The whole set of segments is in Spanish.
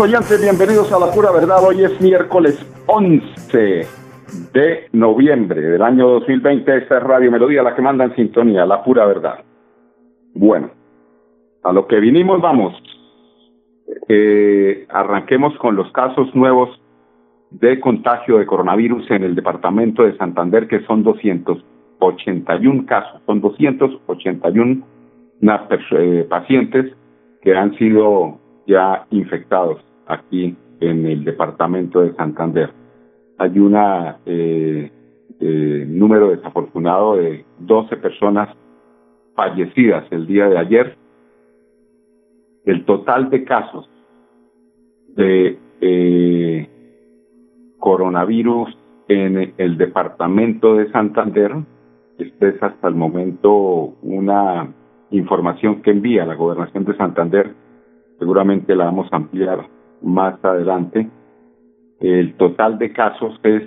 Oyentes, bienvenidos a La Pura Verdad. Hoy es miércoles 11 de noviembre del año 2020. Esta es Radio Melodía, la que manda en sintonía, La Pura Verdad. Bueno, a lo que vinimos vamos. Eh, arranquemos con los casos nuevos de contagio de coronavirus en el departamento de Santander, que son 281 casos, son 281 eh, pacientes que han sido ya infectados aquí en el departamento de Santander. Hay un eh, eh, número desafortunado de 12 personas fallecidas el día de ayer. El total de casos de eh, coronavirus en el departamento de Santander, esta es hasta el momento una información que envía la gobernación de Santander, seguramente la vamos a ampliar más adelante. El total de casos es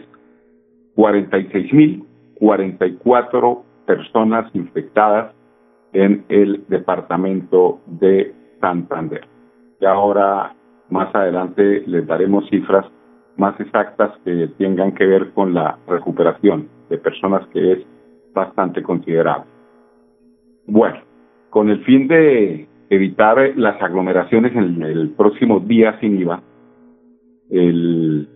46.044 personas infectadas en el departamento de Santander. Y ahora, más adelante, les daremos cifras más exactas que tengan que ver con la recuperación de personas que es bastante considerable. Bueno, con el fin de evitar las aglomeraciones en el próximo día sin IVA, el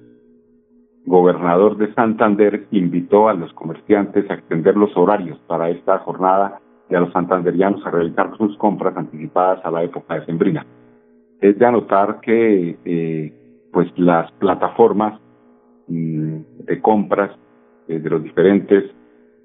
gobernador de Santander invitó a los comerciantes a extender los horarios para esta jornada y a los santanderianos a realizar sus compras anticipadas a la época de sembrina. Es de anotar que eh, pues las plataformas mm, de compras eh, de los diferentes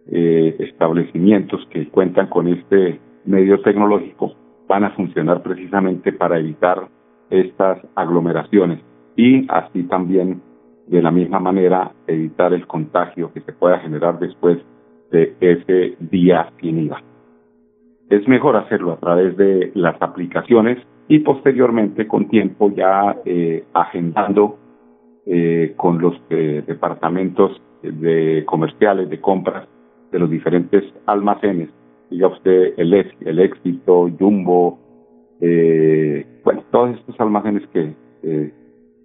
eh, establecimientos que cuentan con este medio tecnológico van a funcionar precisamente para evitar estas aglomeraciones y así también de la misma manera evitar el contagio que se pueda generar después de ese día sin IVA. Es mejor hacerlo a través de las aplicaciones y posteriormente con tiempo ya eh, agendando eh, con los eh, departamentos de comerciales de compras de los diferentes almacenes diga usted el, el éxito, Jumbo, eh, bueno, todos estos almacenes que eh,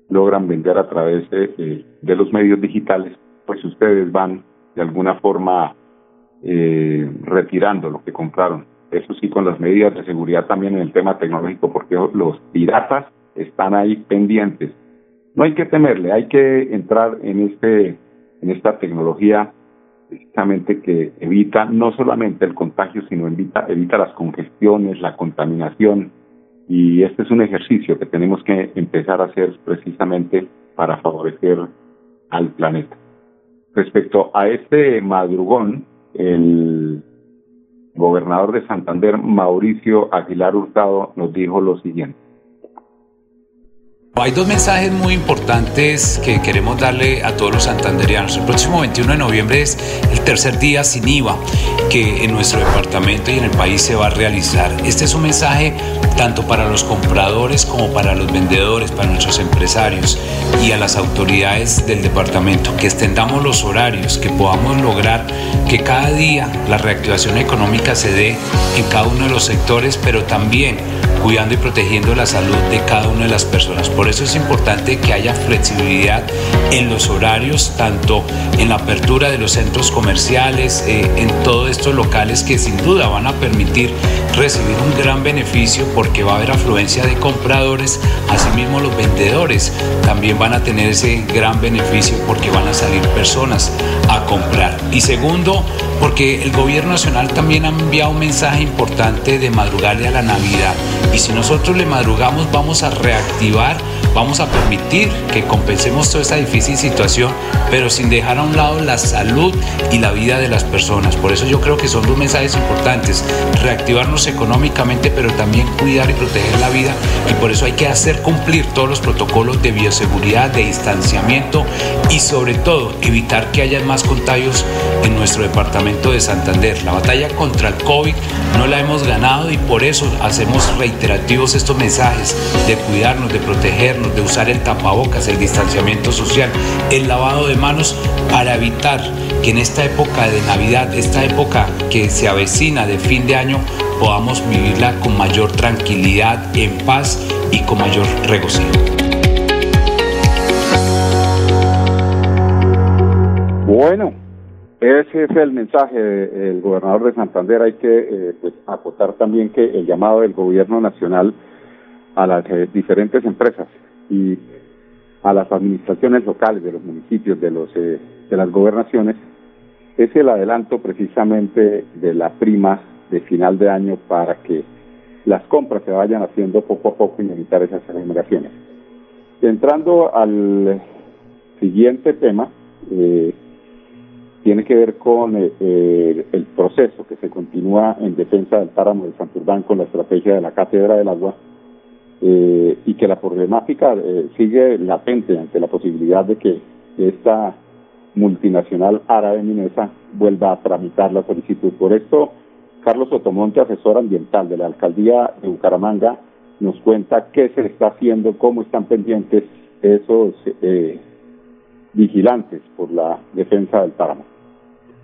logran vender a través de, de, los medios digitales, pues ustedes van de alguna forma eh, retirando lo que compraron. Eso sí, con las medidas de seguridad también en el tema tecnológico, porque los piratas están ahí pendientes. No hay que temerle, hay que entrar en este en esta tecnología precisamente que evita no solamente el contagio, sino evita, evita las congestiones, la contaminación. Y este es un ejercicio que tenemos que empezar a hacer precisamente para favorecer al planeta. Respecto a este madrugón, el gobernador de Santander, Mauricio Aguilar Hurtado, nos dijo lo siguiente. Hay dos mensajes muy importantes que queremos darle a todos los santanderianos. El próximo 21 de noviembre es el tercer día sin IVA que en nuestro departamento y en el país se va a realizar. Este es un mensaje tanto para los compradores como para los vendedores, para nuestros empresarios y a las autoridades del departamento, que extendamos los horarios, que podamos lograr que cada día la reactivación económica se dé en cada uno de los sectores, pero también cuidando y protegiendo la salud de cada una de las personas. Por eso es importante que haya flexibilidad en los horarios, tanto en la apertura de los centros comerciales, eh, en todos estos locales que sin duda van a permitir recibir un gran beneficio porque va a haber afluencia de compradores, asimismo los vendedores también van a tener ese gran beneficio porque van a salir personas a comprar. Y segundo, porque el gobierno nacional también ha enviado un mensaje importante de madrugarle a la Navidad. Y si nosotros le madrugamos, vamos a reactivar vamos a permitir que compensemos toda esta difícil situación, pero sin dejar a un lado la salud y la vida de las personas. Por eso yo creo que son dos mensajes importantes, reactivarnos económicamente, pero también cuidar y proteger la vida y por eso hay que hacer cumplir todos los protocolos de bioseguridad, de distanciamiento y sobre todo evitar que haya más contagios en nuestro departamento de Santander. La batalla contra el COVID no la hemos ganado y por eso hacemos reiterativos estos mensajes de cuidarnos, de protegernos, de usar el tapabocas, el distanciamiento social, el lavado de manos para evitar que en esta época de Navidad, esta época que se avecina de fin de año, podamos vivirla con mayor tranquilidad, en paz y con mayor regocijo. Bueno, ese es el mensaje del gobernador de Santander. Hay que eh, pues, acotar también que el llamado del gobierno nacional a las eh, diferentes empresas y a las administraciones locales de los municipios, de los eh, de las gobernaciones, es el adelanto precisamente de la prima de final de año para que las compras se vayan haciendo poco a poco y evitar esas aglomeraciones. Entrando al siguiente tema, eh, tiene que ver con eh, eh, el proceso que se continúa en defensa del páramo de Santurbán con la estrategia de la Cátedra del Agua eh, y que la problemática eh, sigue latente ante la posibilidad de que esta multinacional árabe minesa vuelva a tramitar la solicitud. Por esto, Carlos Otomonte, asesor ambiental de la alcaldía de Bucaramanga, nos cuenta qué se está haciendo, cómo están pendientes esos eh, vigilantes por la defensa del páramo.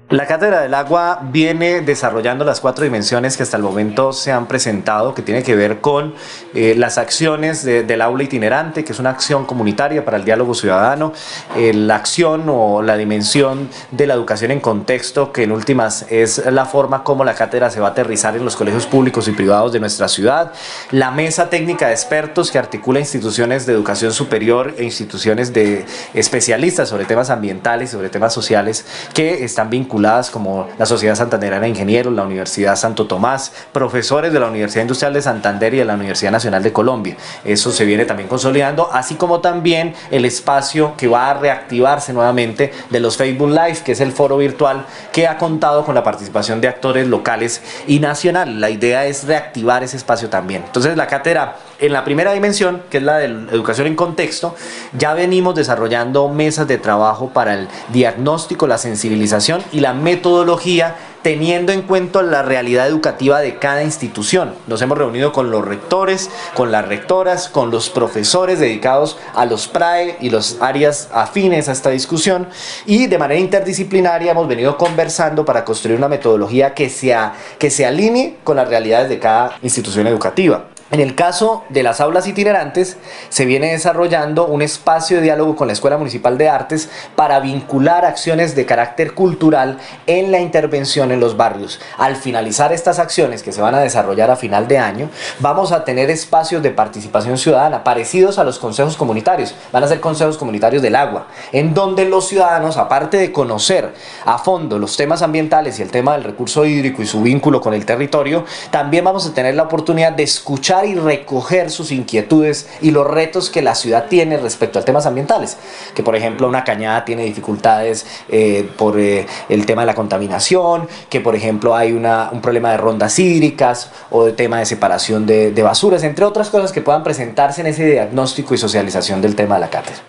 La Cátedra del Agua viene desarrollando las cuatro dimensiones que hasta el momento se han presentado, que tiene que ver con eh, las acciones de, del aula itinerante, que es una acción comunitaria para el diálogo ciudadano, eh, la acción o la dimensión de la educación en contexto, que en últimas es la forma como la cátedra se va a aterrizar en los colegios públicos y privados de nuestra ciudad, la mesa técnica de expertos que articula instituciones de educación superior e instituciones de especialistas sobre temas ambientales, sobre temas sociales, que están vinculados como la Sociedad Santanderana de Ingenieros, la Universidad Santo Tomás, profesores de la Universidad Industrial de Santander y de la Universidad Nacional de Colombia. Eso se viene también consolidando, así como también el espacio que va a reactivarse nuevamente de los Facebook Live, que es el foro virtual que ha contado con la participación de actores locales y nacionales. La idea es reactivar ese espacio también. Entonces la cátedra en la primera dimensión, que es la de educación en contexto, ya venimos desarrollando mesas de trabajo para el diagnóstico, la sensibilización y la metodología teniendo en cuenta la realidad educativa de cada institución. Nos hemos reunido con los rectores, con las rectoras, con los profesores dedicados a los PRAE y los áreas afines a esta discusión y de manera interdisciplinaria hemos venido conversando para construir una metodología que, sea, que se alinee con las realidades de cada institución educativa. En el caso de las aulas itinerantes, se viene desarrollando un espacio de diálogo con la Escuela Municipal de Artes para vincular acciones de carácter cultural en la intervención en los barrios. Al finalizar estas acciones que se van a desarrollar a final de año, vamos a tener espacios de participación ciudadana parecidos a los consejos comunitarios. Van a ser consejos comunitarios del agua, en donde los ciudadanos, aparte de conocer a fondo los temas ambientales y el tema del recurso hídrico y su vínculo con el territorio, también vamos a tener la oportunidad de escuchar y recoger sus inquietudes y los retos que la ciudad tiene respecto a temas ambientales. Que por ejemplo una cañada tiene dificultades eh, por eh, el tema de la contaminación, que por ejemplo hay una, un problema de rondas hídricas o de tema de separación de, basuras, entre otras cosas que puedan presentarse en ese diagnóstico y socialización del tema de la cátedra.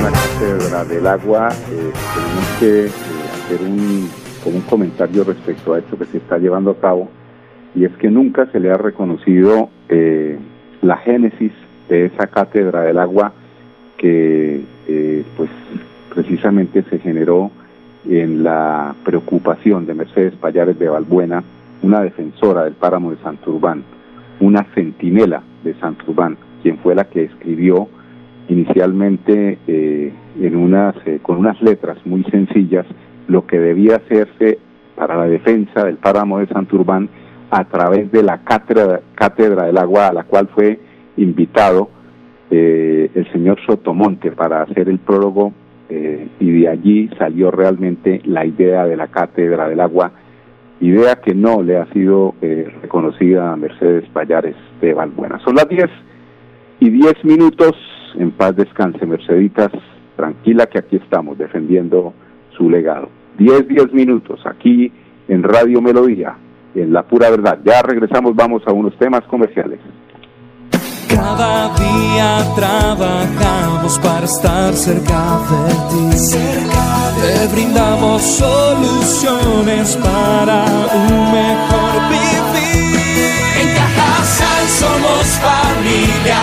La cátedra del agua. Eh, eh, hacer un con un comentario respecto a esto que se está llevando a cabo, y es que nunca se le ha reconocido eh, la génesis de esa cátedra del agua que eh, pues precisamente se generó en la preocupación de Mercedes Payares de Balbuena, una defensora del páramo de Santurbán, una centinela de Santurbán, quien fue la que escribió inicialmente eh, en unas, eh, con unas letras muy sencillas lo que debía hacerse para la defensa del páramo de Santurbán a través de la cátedra, cátedra del agua a la cual fue invitado eh, el señor Sotomonte para hacer el prólogo eh, y de allí salió realmente la idea de la cátedra del agua idea que no le ha sido eh, reconocida a Mercedes Payares de Valbuena. Son las 10 y 10 minutos, en paz descanse Merceditas, tranquila que aquí estamos defendiendo su legado. 10, 10 minutos aquí en Radio Melodía, en La Pura Verdad. Ya regresamos, vamos a unos temas comerciales. Cada día trabajamos para estar cerca de ti. Te brindamos soluciones para un mejor vivir. En Cajasal somos familia,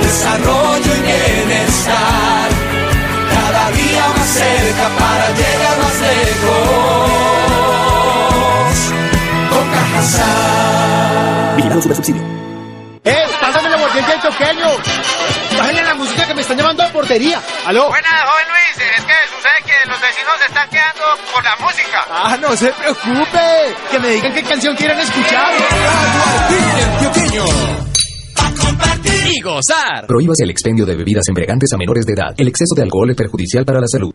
desarrollo y bienestar. Para llegar más lejos. Con Cajasal. Vigilado super subsidio. ¡Eh! ¡Pásame la aguardiente del choqueño! ¡Bájenle la música que me están llamando a portería! ¡Aló! Buenas, joven Luis. Es que sucede que los vecinos se están quedando por la música. ¡Ah, no se preocupe! Que me digan qué canción quieren escuchar. ¡Aguardiente antioqueño! compartir y gozar. Prohíbas el expendio de bebidas embriagantes a menores de edad. El exceso de alcohol es perjudicial para la salud.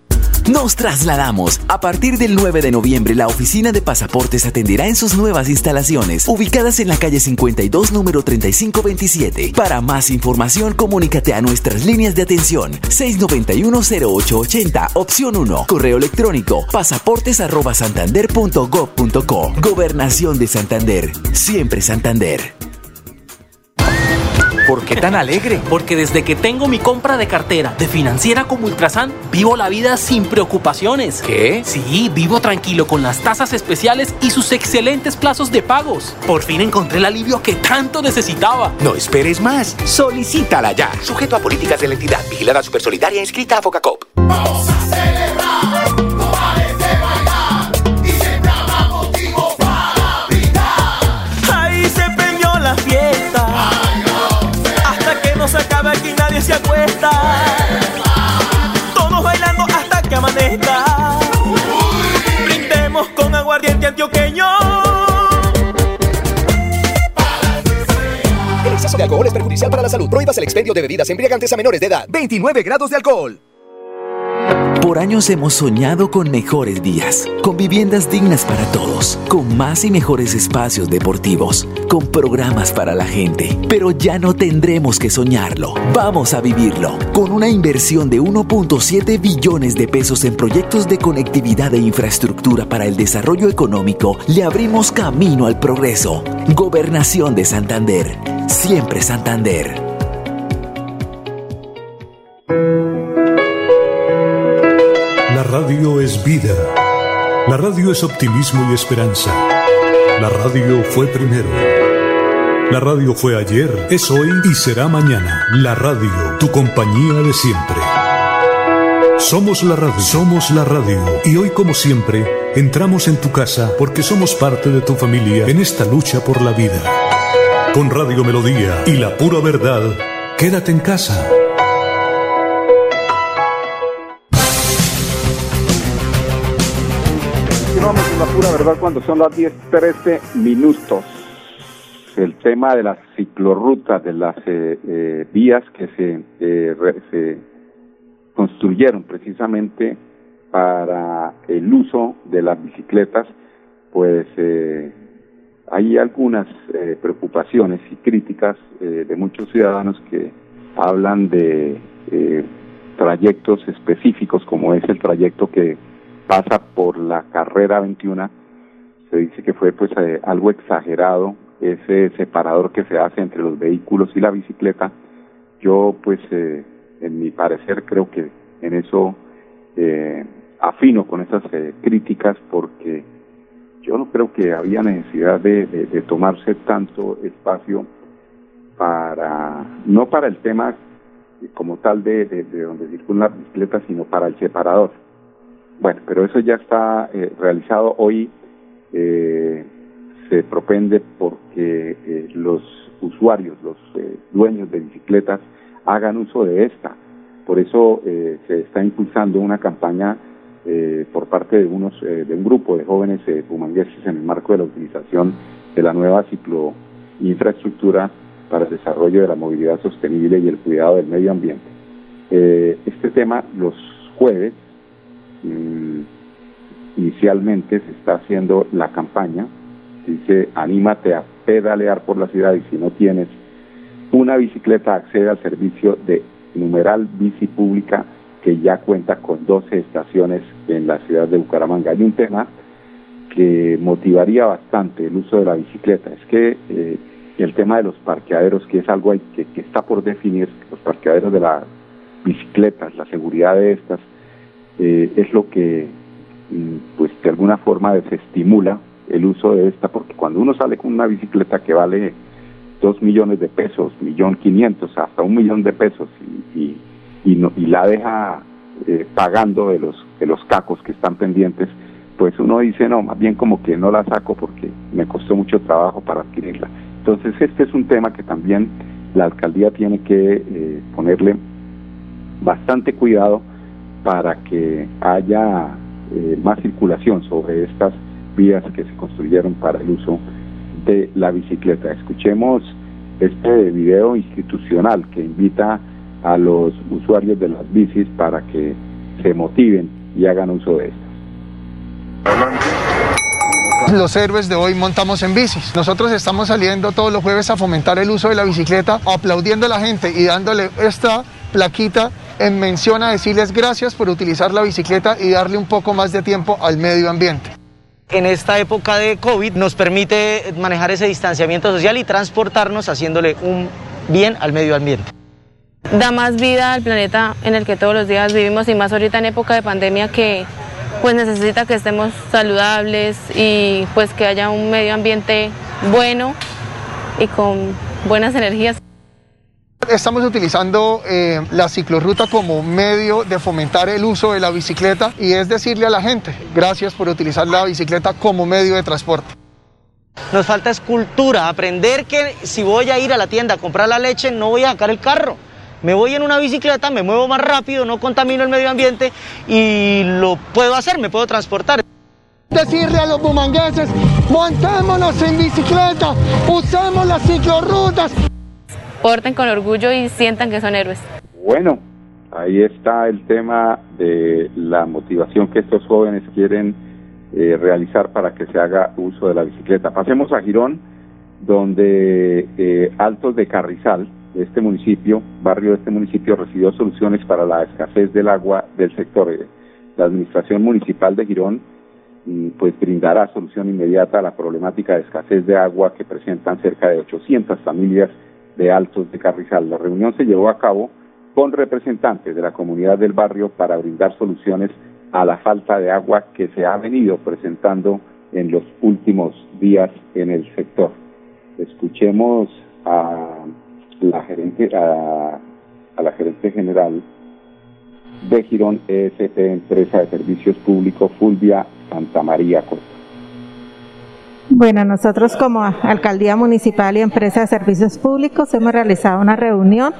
Nos trasladamos. A partir del 9 de noviembre, la oficina de pasaportes atenderá en sus nuevas instalaciones, ubicadas en la calle 52, número 3527. Para más información, comunícate a nuestras líneas de atención 691-0880, opción 1, correo electrónico pasaportes@santander.gov.co. Gobernación de Santander. Siempre Santander. ¿Por qué tan alegre? Porque desde que tengo mi compra de cartera de financiera como Ultrasan, vivo la vida sin preocupaciones. ¿Qué? Sí, vivo tranquilo con las tasas especiales y sus excelentes plazos de pagos. Por fin encontré el alivio que tanto necesitaba. No esperes más. Solicítala ya. Sujeto a políticas de la entidad. Vigilada Supersolidaria inscrita a Focacop. Vamos Prohíbas el expendio de bebidas embriagantes a menores de edad. 29 grados de alcohol. Por años hemos soñado con mejores días, con viviendas dignas para todos, con más y mejores espacios deportivos, con programas para la gente. Pero ya no tendremos que soñarlo, vamos a vivirlo. Con una inversión de 1.7 billones de pesos en proyectos de conectividad e infraestructura para el desarrollo económico, le abrimos camino al progreso. Gobernación de Santander, siempre Santander. Radio es vida. La radio es optimismo y esperanza. La radio fue primero. La radio fue ayer, es hoy y será mañana. La radio, tu compañía de siempre. Somos la radio, somos la radio. Y hoy como siempre, entramos en tu casa porque somos parte de tu familia en esta lucha por la vida. Con Radio Melodía y la pura verdad, quédate en casa. La pura verdad cuando son las 10.13 minutos. El tema de las ciclorrutas, de las eh, eh, vías que se, eh, se construyeron precisamente para el uso de las bicicletas, pues hay algunas preocupaciones y críticas de muchos ciudadanos que hablan de trayectos específicos como es el trayecto que pasa por la carrera 21, se dice que fue pues eh, algo exagerado ese separador que se hace entre los vehículos y la bicicleta. Yo pues eh, en mi parecer creo que en eso eh, afino con esas críticas porque yo no creo que había necesidad de, tomarse tanto espacio para, no para el tema como tal de, de donde circula la bicicleta, sino para el separador bueno, pero eso ya está eh, realizado hoy. Eh, se propende porque eh, los usuarios, los dueños de bicicletas, hagan uso de esta. Por eso se está impulsando una campaña por parte de unos de un grupo de jóvenes humangueses en el marco de la utilización de la nueva ciclo infraestructura para el desarrollo de la movilidad sostenible y el cuidado del medio ambiente. este tema los jueves inicialmente se está haciendo la campaña, dice anímate a pedalear por la ciudad y si no tienes una bicicleta accede al servicio de numeral bici pública que ya cuenta con 12 estaciones en la ciudad de Bucaramanga. Hay un tema que motivaría bastante el uso de la bicicleta, es que eh, el tema de los parqueaderos, que es algo que, que está por definir, los parqueaderos de las bicicletas, la seguridad de estas, eh, es lo que mm, pues de alguna forma desestimula el uso de esta, porque cuando uno sale con una bicicleta que vale dos millones de pesos, millón quinientos, hasta un millón de pesos, y, y, no, y la deja eh, pagando de los, de los cacos que están pendientes, pues uno dice, no, más bien como que no la saco porque me costó mucho trabajo para adquirirla. Entonces este es un tema que también la alcaldía tiene que eh, ponerle bastante cuidado para que haya eh, más circulación sobre estas vías que se construyeron para el uso de la bicicleta. Escuchemos este video institucional que invita a los usuarios de las bicis para que se motiven y hagan uso de esto. Los héroes de hoy montamos en bicis. Nosotros estamos saliendo todos los jueves a fomentar el uso de la bicicleta, aplaudiendo a la gente y dándole esta plaquita en mención a decirles gracias por utilizar la bicicleta y darle un poco más de tiempo al medio ambiente. En esta época de COVID nos permite manejar ese distanciamiento social y transportarnos haciéndole un bien al medio ambiente. Da más vida al planeta en el que todos los días vivimos y más ahorita en época de pandemia que pues necesita que estemos saludables y pues que haya un medio ambiente bueno y con buenas energías. Estamos utilizando eh, la ciclorruta como medio de fomentar el uso de la bicicleta y es decirle a la gente, gracias por utilizar la bicicleta como medio de transporte. Nos falta escultura, aprender que si voy a ir a la tienda a comprar la leche no voy a sacar el carro me voy en una bicicleta, me muevo más rápido, no contamino el medio ambiente y lo puedo hacer, me puedo transportar. Decirle a los bumangueses, montémonos en bicicleta, usemos las ciclorrutas. Porten con orgullo y sientan que son héroes. Bueno, ahí está el tema de la motivación que estos jóvenes quieren eh, realizar para que se haga uso de la bicicleta. Pasemos a Girón, donde eh, Altos de Carrizal, este municipio, barrio de este municipio, recibió soluciones para la escasez del agua del sector. Eh, la Administración Municipal de Girón pues brindará solución inmediata a la problemática de escasez de agua que presentan cerca de 800 familias de Altos de Carrizal. La reunión se llevó a cabo con representantes de la comunidad del barrio para brindar soluciones a la falta de agua que se ha venido presentando en los últimos días en el sector. Escuchemos a la gerente a, la gerente general de Girón ESP, Empresa de Servicios Públicos, Fulvia Santa María Costa. Bueno, nosotros como Alcaldía Municipal y Empresa de Servicios Públicos hemos realizado una reunión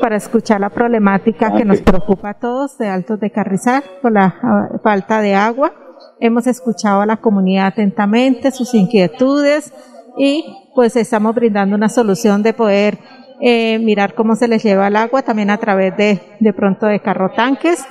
para escuchar la problemática que nos preocupa a todos de Altos de Carrizal por la ah, falta de agua. Hemos escuchado a la comunidad atentamente, sus inquietudes y pues estamos brindando una solución de poder eh, mirar cómo se les lleva el agua también a través de, de pronto de carro tanques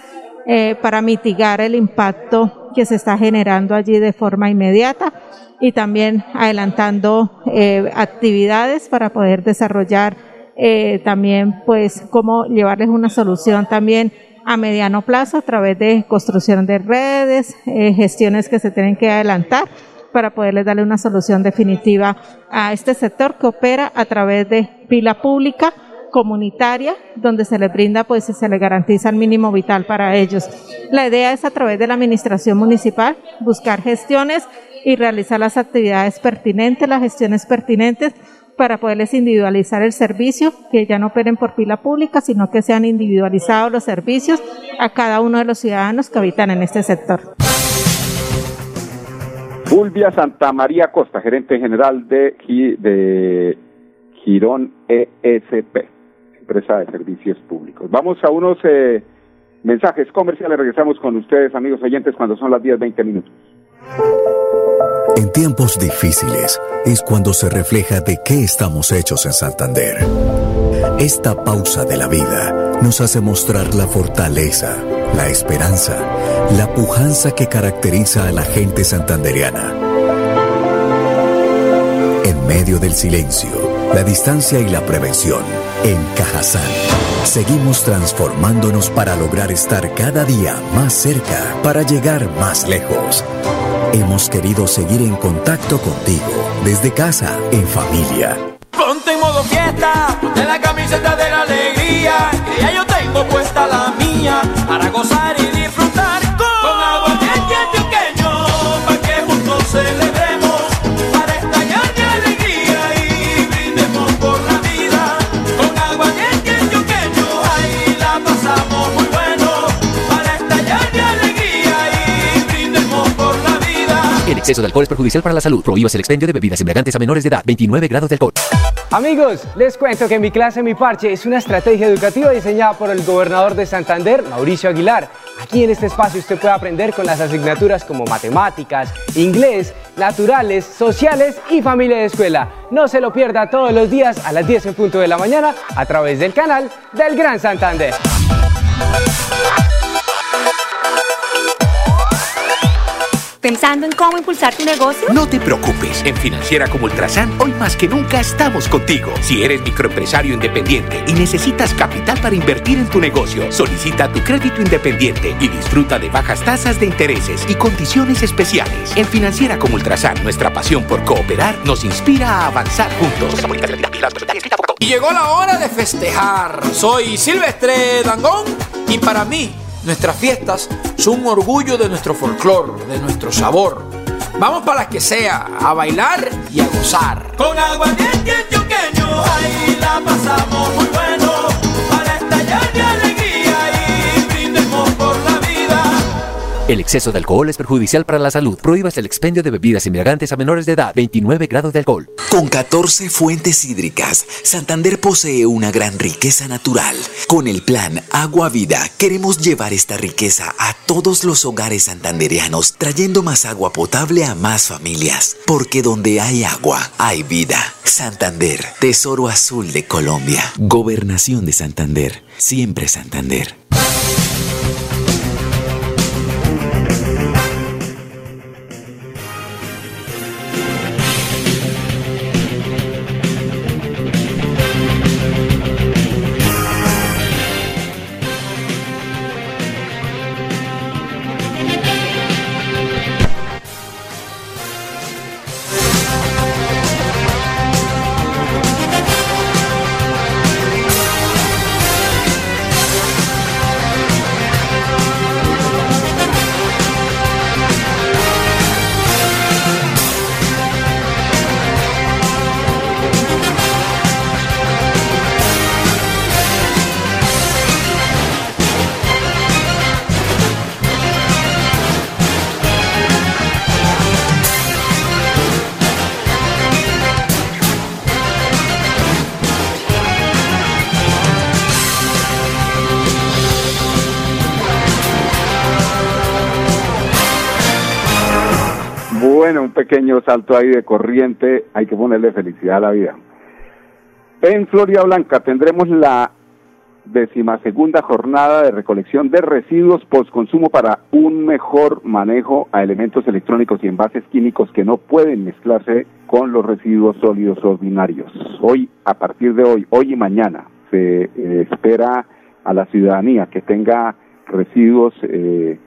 eh, para mitigar el impacto que se está generando allí de forma inmediata y también adelantando eh, actividades para poder desarrollar eh, también pues cómo llevarles una solución también a mediano plazo a través de construcción de redes, eh, gestiones que se tienen que adelantar para poderles darle una solución definitiva a este sector que opera a través de pila pública comunitaria donde se les brinda pues se les garantiza el mínimo vital para ellos. La idea es a través de la administración municipal buscar gestiones y realizar las actividades pertinentes, las gestiones pertinentes para poderles individualizar el servicio, que ya no operen por pila pública, sino que sean individualizados los servicios a cada uno de los ciudadanos que habitan en este sector. Fulvia Santa María Costa, gerente general de, de Girón ESP, empresa de servicios públicos. Vamos a unos eh, mensajes comerciales, regresamos con ustedes, amigos oyentes, cuando son las 10, 20 minutos. En tiempos difíciles es cuando se refleja de qué estamos hechos en Santander. Esta pausa de la vida nos hace mostrar la fortaleza la esperanza, la pujanza que caracteriza a la gente santanderiana. En medio del silencio, la distancia y la prevención, en Cajazán, seguimos transformándonos para lograr estar cada día más cerca, para llegar más lejos. Hemos querido seguir en contacto contigo, desde casa, en familia. Ponte en modo fiesta, exceso de alcohol es perjudicial para la salud. Prohíbas el expendio de bebidas embriagantes a menores de edad. 29 grados de alcohol. Amigos, les cuento que mi clase Mi Parche es una estrategia educativa diseñada por el gobernador de Santander, Mauricio Aguilar. Aquí en este espacio usted puede aprender con las asignaturas como matemáticas, inglés, naturales, sociales y familia de escuela. No se lo pierda todos los días a las 10 en punto de la mañana a través del canal del Gran Santander. ¿Pensando en cómo impulsar tu negocio? No te preocupes, en Financiera como Ultrasan hoy más que nunca estamos contigo. Si eres microempresario independiente y necesitas capital para invertir en tu negocio, solicita tu crédito independiente y disfruta de bajas tasas de intereses y condiciones especiales. En Financiera como Ultrasan, nuestra pasión por cooperar nos inspira a avanzar juntos. Y llegó la hora de festejar. Soy Silvestre Dangón y para mí nuestras fiestas son un orgullo de nuestro folclor, de nuestro sabor. Vamos para las que sea, a bailar y a gozar. Con agua antioqueño, ahí la pasamos muy bueno, para estallar El exceso de alcohol es perjudicial para la salud. Prohíbas el expendio de bebidas embriagantes a menores de edad. 29 grados de alcohol. Con 14 fuentes hídricas, Santander posee una gran riqueza natural. Con el plan Agua Vida, queremos llevar esta riqueza a todos los hogares santanderianos, trayendo más agua potable a más familias. Porque donde hay agua, hay vida. Santander, Tesoro Azul de Colombia. Gobernación de Santander. Siempre Santander. Pequeño salto ahí de corriente, hay que ponerle felicidad a la vida. En Florida Blanca tendremos la decimasegunda jornada de recolección de residuos postconsumo para un mejor manejo a elementos electrónicos y envases químicos que no pueden mezclarse con los residuos sólidos ordinarios. Hoy, a partir de hoy, hoy y mañana, se eh, espera a la ciudadanía que tenga residuos eh,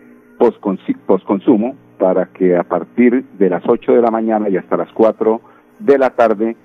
postconsumo para que a partir de las 8 de la mañana y hasta las 4 de la tarde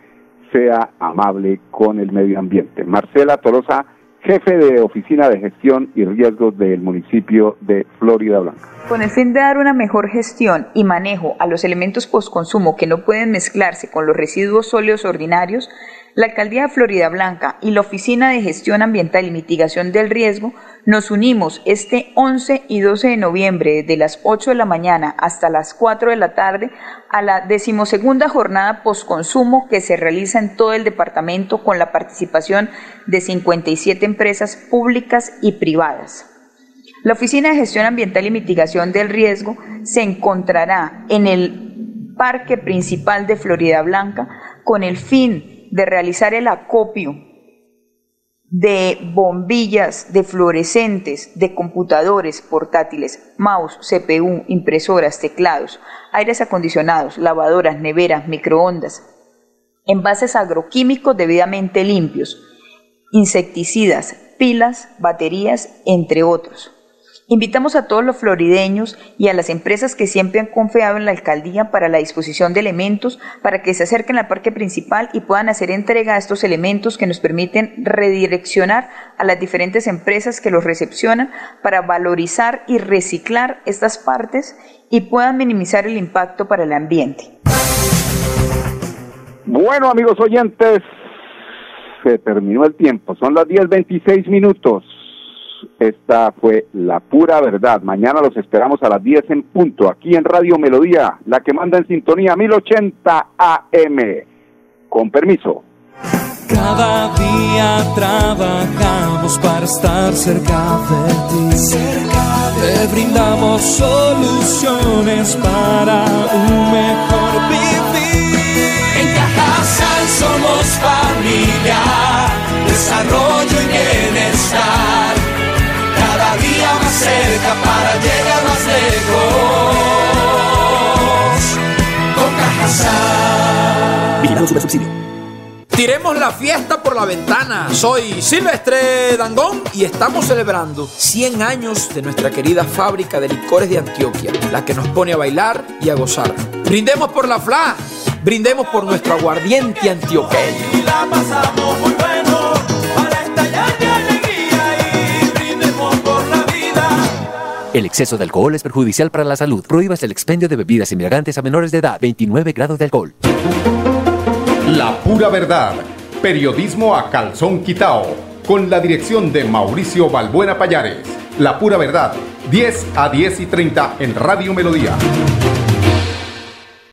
sea amable con el medio ambiente. Marcela Tolosa, jefe de Oficina de Gestión y Riesgos del municipio de Florida Blanca. Con el fin de dar una mejor gestión y manejo a los elementos postconsumo que no pueden mezclarse con los residuos sólidos ordinarios, la Alcaldía de Florida Blanca y la Oficina de Gestión Ambiental y Mitigación del Riesgo nos unimos este 11 y 12 de noviembre desde las 8 de la mañana hasta las 4 de la tarde a la decimosegunda jornada postconsumo que se realiza en todo el departamento con la participación de 57 empresas públicas y privadas. La Oficina de Gestión Ambiental y Mitigación del Riesgo se encontrará en el Parque Principal de Florida Blanca con el fin de realizar el acopio de bombillas, de fluorescentes, de computadores portátiles, mouse, CPU, impresoras, teclados, aires acondicionados, lavadoras, neveras, microondas, envases agroquímicos debidamente limpios, insecticidas, pilas, baterías, entre otros. Invitamos a todos los florideños y a las empresas que siempre han confiado en la alcaldía para la disposición de elementos para que se acerquen al parque principal y puedan hacer entrega a estos elementos que nos permiten redireccionar a las diferentes empresas que los recepcionan para valorizar y reciclar estas partes y puedan minimizar el impacto para el ambiente. Bueno, amigos oyentes, se terminó el tiempo. Son las 10.26 minutos. Esta fue la pura verdad. Mañana los esperamos a las 10 en punto, aquí en Radio Melodía, la que manda en sintonía 1080 AM. Con permiso. Cada día trabajamos para estar cerca de ti. Te brindamos soluciones para un mejor vivir. En Cajasal somos familia, desarrollo y bienestar. Vigilado Super Subsidio. Tiremos la fiesta por la ventana. Soy Silvestre Dangón y estamos celebrando 100 años de nuestra querida fábrica de licores de Antioquia, la que nos pone a bailar y a gozar. Brindemos por la FLA, brindemos por nuestro aguardiente antioqueño. Y la pasamos muy bueno para estallar de alegría y brindemos por la vida. El exceso de alcohol es perjudicial para la salud. Prohíbas el expendio de bebidas embriagantes a menores de edad. 29 grados de alcohol. La pura verdad. Periodismo a calzón quitao. Con la dirección de Mauricio Balbuena Payares. La pura verdad. 10 a 10 y 30 en Radio Melodía.